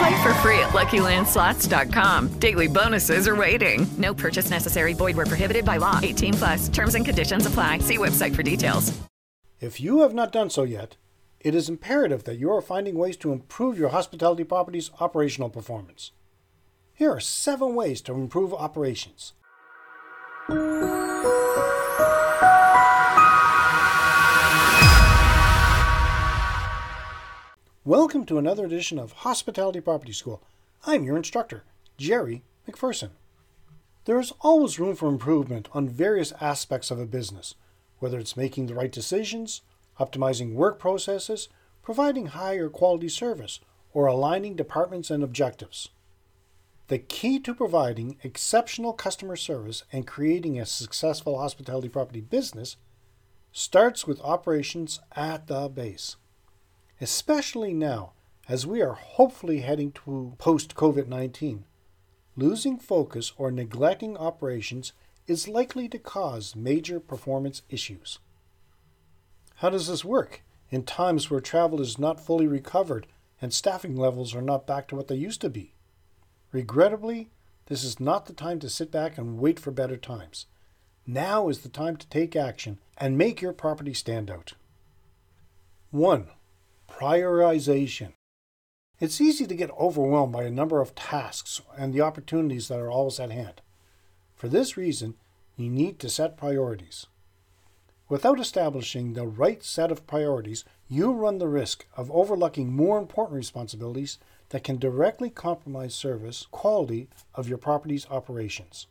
Play for free at LuckyLandSlots.com. Daily bonuses are waiting. No purchase necessary. Void where prohibited by law. 18 plus. Terms and conditions apply. See website for details. If you have not done so yet, it is imperative that you are finding ways to improve your hospitality property's operational performance. Here are seven ways to improve operations. Welcome to another edition of Hospitality Property School. I'm your instructor, Jerry McPherson. There is always room for improvement on various aspects of a business, whether it's making the right decisions, optimizing work processes, providing higher quality service, or aligning departments and objectives. The key to providing exceptional customer service and creating a successful hospitality property business starts with operations at the base especially now as we are hopefully heading to post COVID 19. Losing focus or neglecting operations is likely to cause major performance issues. How does this work in times where travel is not fully recovered and staffing levels are not back to what they used to be? Regrettably, this is not the time to sit back and wait for better times. Now is the time to take action and make your property stand out. 1 prioritization. It's easy to get overwhelmed by a number of tasks and the opportunities that are always at hand. For this reason, you need to set priorities. Without establishing the right set of priorities, you run the risk of overlooking more important responsibilities that can directly compromise service quality of your property's operations.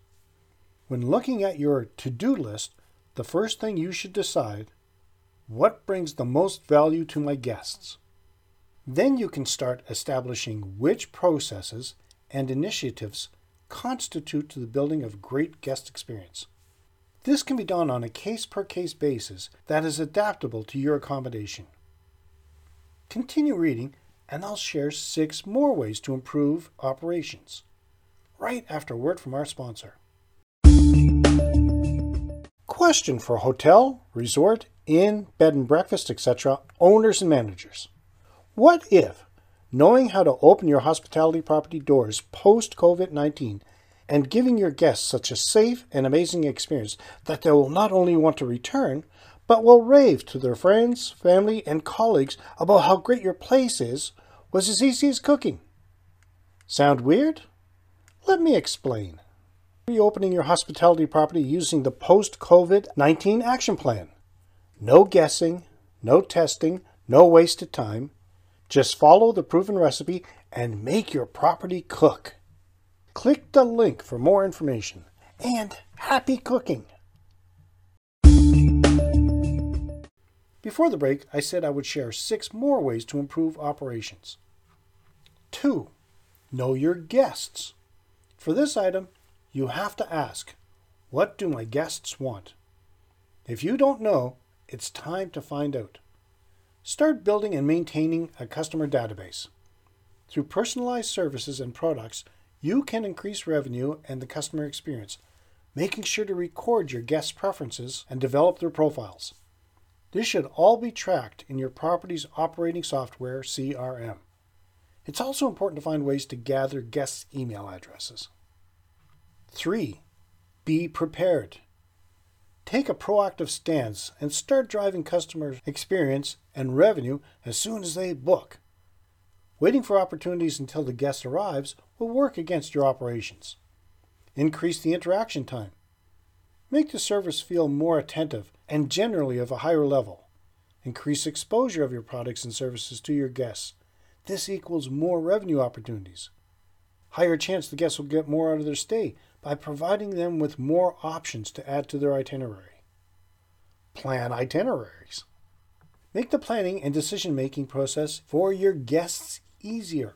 When looking at your to do list, the first thing you should decide what brings the most value to my guests? Then you can start establishing which processes and initiatives constitute to the building of great guest experience. This can be done on a case per case basis that is adaptable to your accommodation. Continue reading, and I'll share six more ways to improve operations. Right after a word from our sponsor. Question for hotel, resort, inn, bed and breakfast, etc., owners and managers. What if, knowing how to open your hospitality property doors post COVID 19 and giving your guests such a safe and amazing experience that they will not only want to return, but will rave to their friends, family, and colleagues about how great your place is, was as easy as cooking? Sound weird? Let me explain. Reopening your hospitality property using the post COVID 19 action plan. No guessing, no testing, no wasted time. Just follow the proven recipe and make your property cook. Click the link for more information and happy cooking. Before the break, I said I would share six more ways to improve operations. 2. Know your guests. For this item, you have to ask, What do my guests want? If you don't know, it's time to find out. Start building and maintaining a customer database. Through personalized services and products, you can increase revenue and the customer experience, making sure to record your guests' preferences and develop their profiles. This should all be tracked in your property's operating software CRM. It's also important to find ways to gather guests' email addresses. 3. Be prepared. Take a proactive stance and start driving customer experience and revenue as soon as they book. Waiting for opportunities until the guest arrives will work against your operations. Increase the interaction time. Make the service feel more attentive and generally of a higher level. Increase exposure of your products and services to your guests. This equals more revenue opportunities. Higher chance the guests will get more out of their stay by providing them with more options to add to their itinerary. Plan itineraries. Make the planning and decision making process for your guests easier.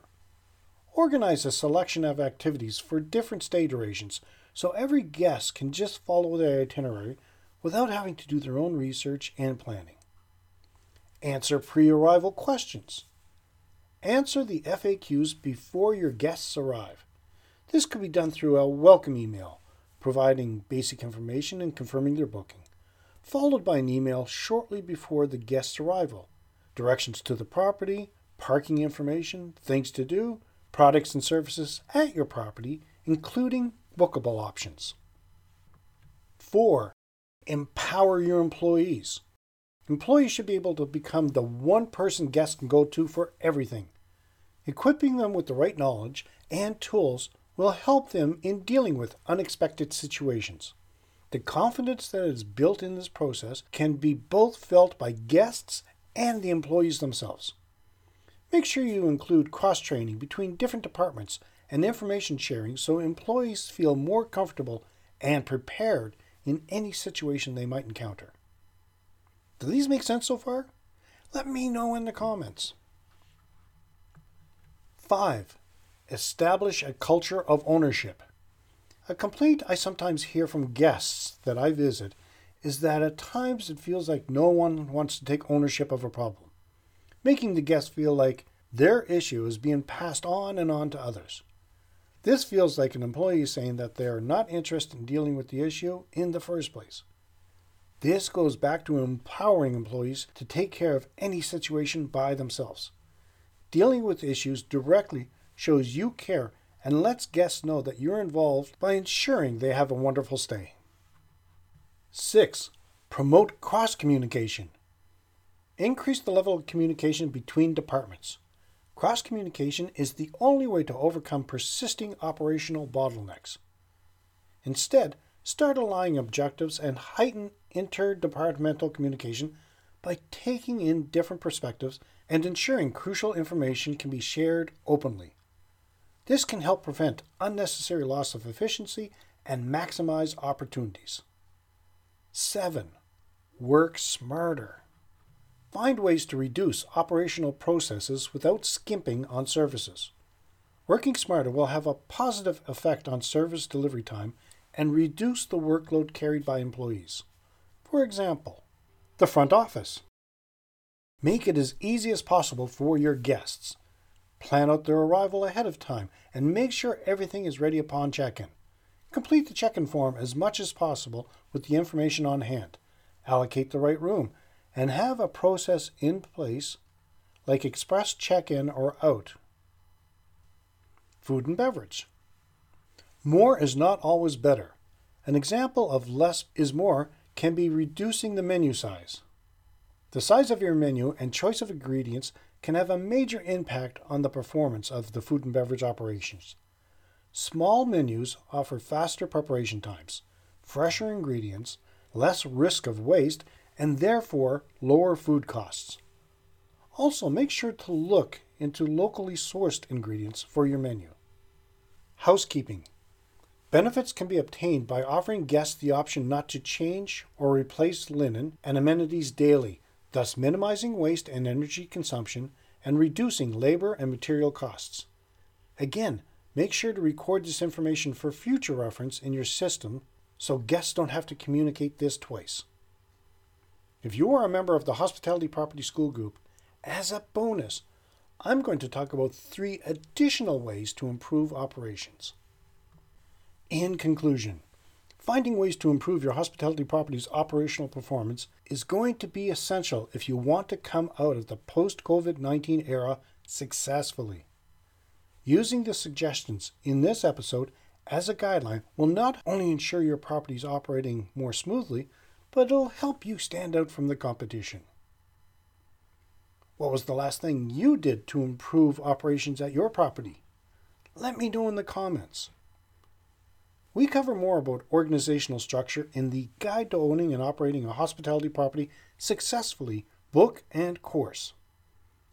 Organize a selection of activities for different stay durations so every guest can just follow their itinerary without having to do their own research and planning. Answer pre arrival questions. Answer the FAQs before your guests arrive. This could be done through a welcome email, providing basic information and confirming their booking, followed by an email shortly before the guest's arrival. Directions to the property, parking information, things to do, products and services at your property, including bookable options. 4. Empower your employees. Employees should be able to become the one person guests can go to for everything. Equipping them with the right knowledge and tools will help them in dealing with unexpected situations. The confidence that is built in this process can be both felt by guests and the employees themselves. Make sure you include cross training between different departments and information sharing so employees feel more comfortable and prepared in any situation they might encounter. Do these make sense so far? Let me know in the comments. 5. Establish a culture of ownership. A complaint I sometimes hear from guests that I visit is that at times it feels like no one wants to take ownership of a problem, making the guest feel like their issue is being passed on and on to others. This feels like an employee saying that they are not interested in dealing with the issue in the first place. This goes back to empowering employees to take care of any situation by themselves. Dealing with issues directly shows you care and lets guests know that you're involved by ensuring they have a wonderful stay. 6. Promote cross communication. Increase the level of communication between departments. Cross communication is the only way to overcome persisting operational bottlenecks. Instead, start aligning objectives and heighten interdepartmental communication by taking in different perspectives and ensuring crucial information can be shared openly. This can help prevent unnecessary loss of efficiency and maximize opportunities. 7. Work smarter. Find ways to reduce operational processes without skimping on services. Working smarter will have a positive effect on service delivery time and reduce the workload carried by employees. For example, the front office. Make it as easy as possible for your guests. Plan out their arrival ahead of time and make sure everything is ready upon check in. Complete the check in form as much as possible with the information on hand. Allocate the right room and have a process in place like express check in or out. Food and beverage. More is not always better. An example of less is more can be reducing the menu size. The size of your menu and choice of ingredients can have a major impact on the performance of the food and beverage operations. Small menus offer faster preparation times, fresher ingredients, less risk of waste, and therefore lower food costs. Also, make sure to look into locally sourced ingredients for your menu. Housekeeping. Benefits can be obtained by offering guests the option not to change or replace linen and amenities daily, thus minimizing waste and energy consumption and reducing labor and material costs. Again, make sure to record this information for future reference in your system so guests don't have to communicate this twice. If you are a member of the Hospitality Property School Group, as a bonus, I'm going to talk about three additional ways to improve operations. In conclusion, finding ways to improve your hospitality property's operational performance is going to be essential if you want to come out of the post COVID 19 era successfully. Using the suggestions in this episode as a guideline will not only ensure your property is operating more smoothly, but it'll help you stand out from the competition. What was the last thing you did to improve operations at your property? Let me know in the comments. We cover more about organizational structure in the Guide to Owning and Operating a Hospitality Property Successfully book and course.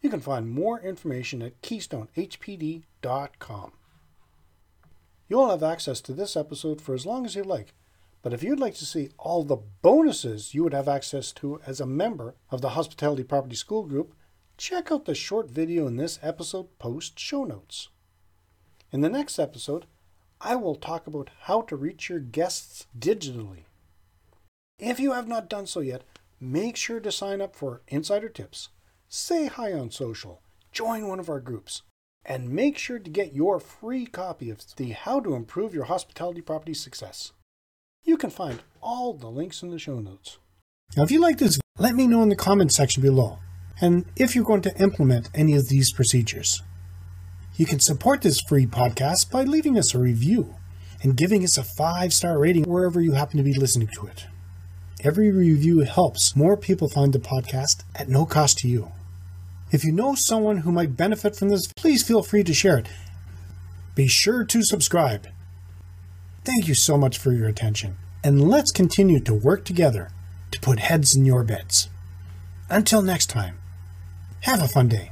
You can find more information at keystonehpd.com. You'll have access to this episode for as long as you like, but if you'd like to see all the bonuses you would have access to as a member of the Hospitality Property School Group, check out the short video in this episode post show notes. In the next episode, I will talk about how to reach your guests digitally. If you have not done so yet, make sure to sign up for Insider Tips, say hi on social, join one of our groups, and make sure to get your free copy of the How to Improve Your Hospitality Property Success. You can find all the links in the show notes. Now, if you like this, let me know in the comments section below, and if you're going to implement any of these procedures. You can support this free podcast by leaving us a review and giving us a five star rating wherever you happen to be listening to it. Every review helps more people find the podcast at no cost to you. If you know someone who might benefit from this, please feel free to share it. Be sure to subscribe. Thank you so much for your attention, and let's continue to work together to put heads in your beds. Until next time, have a fun day.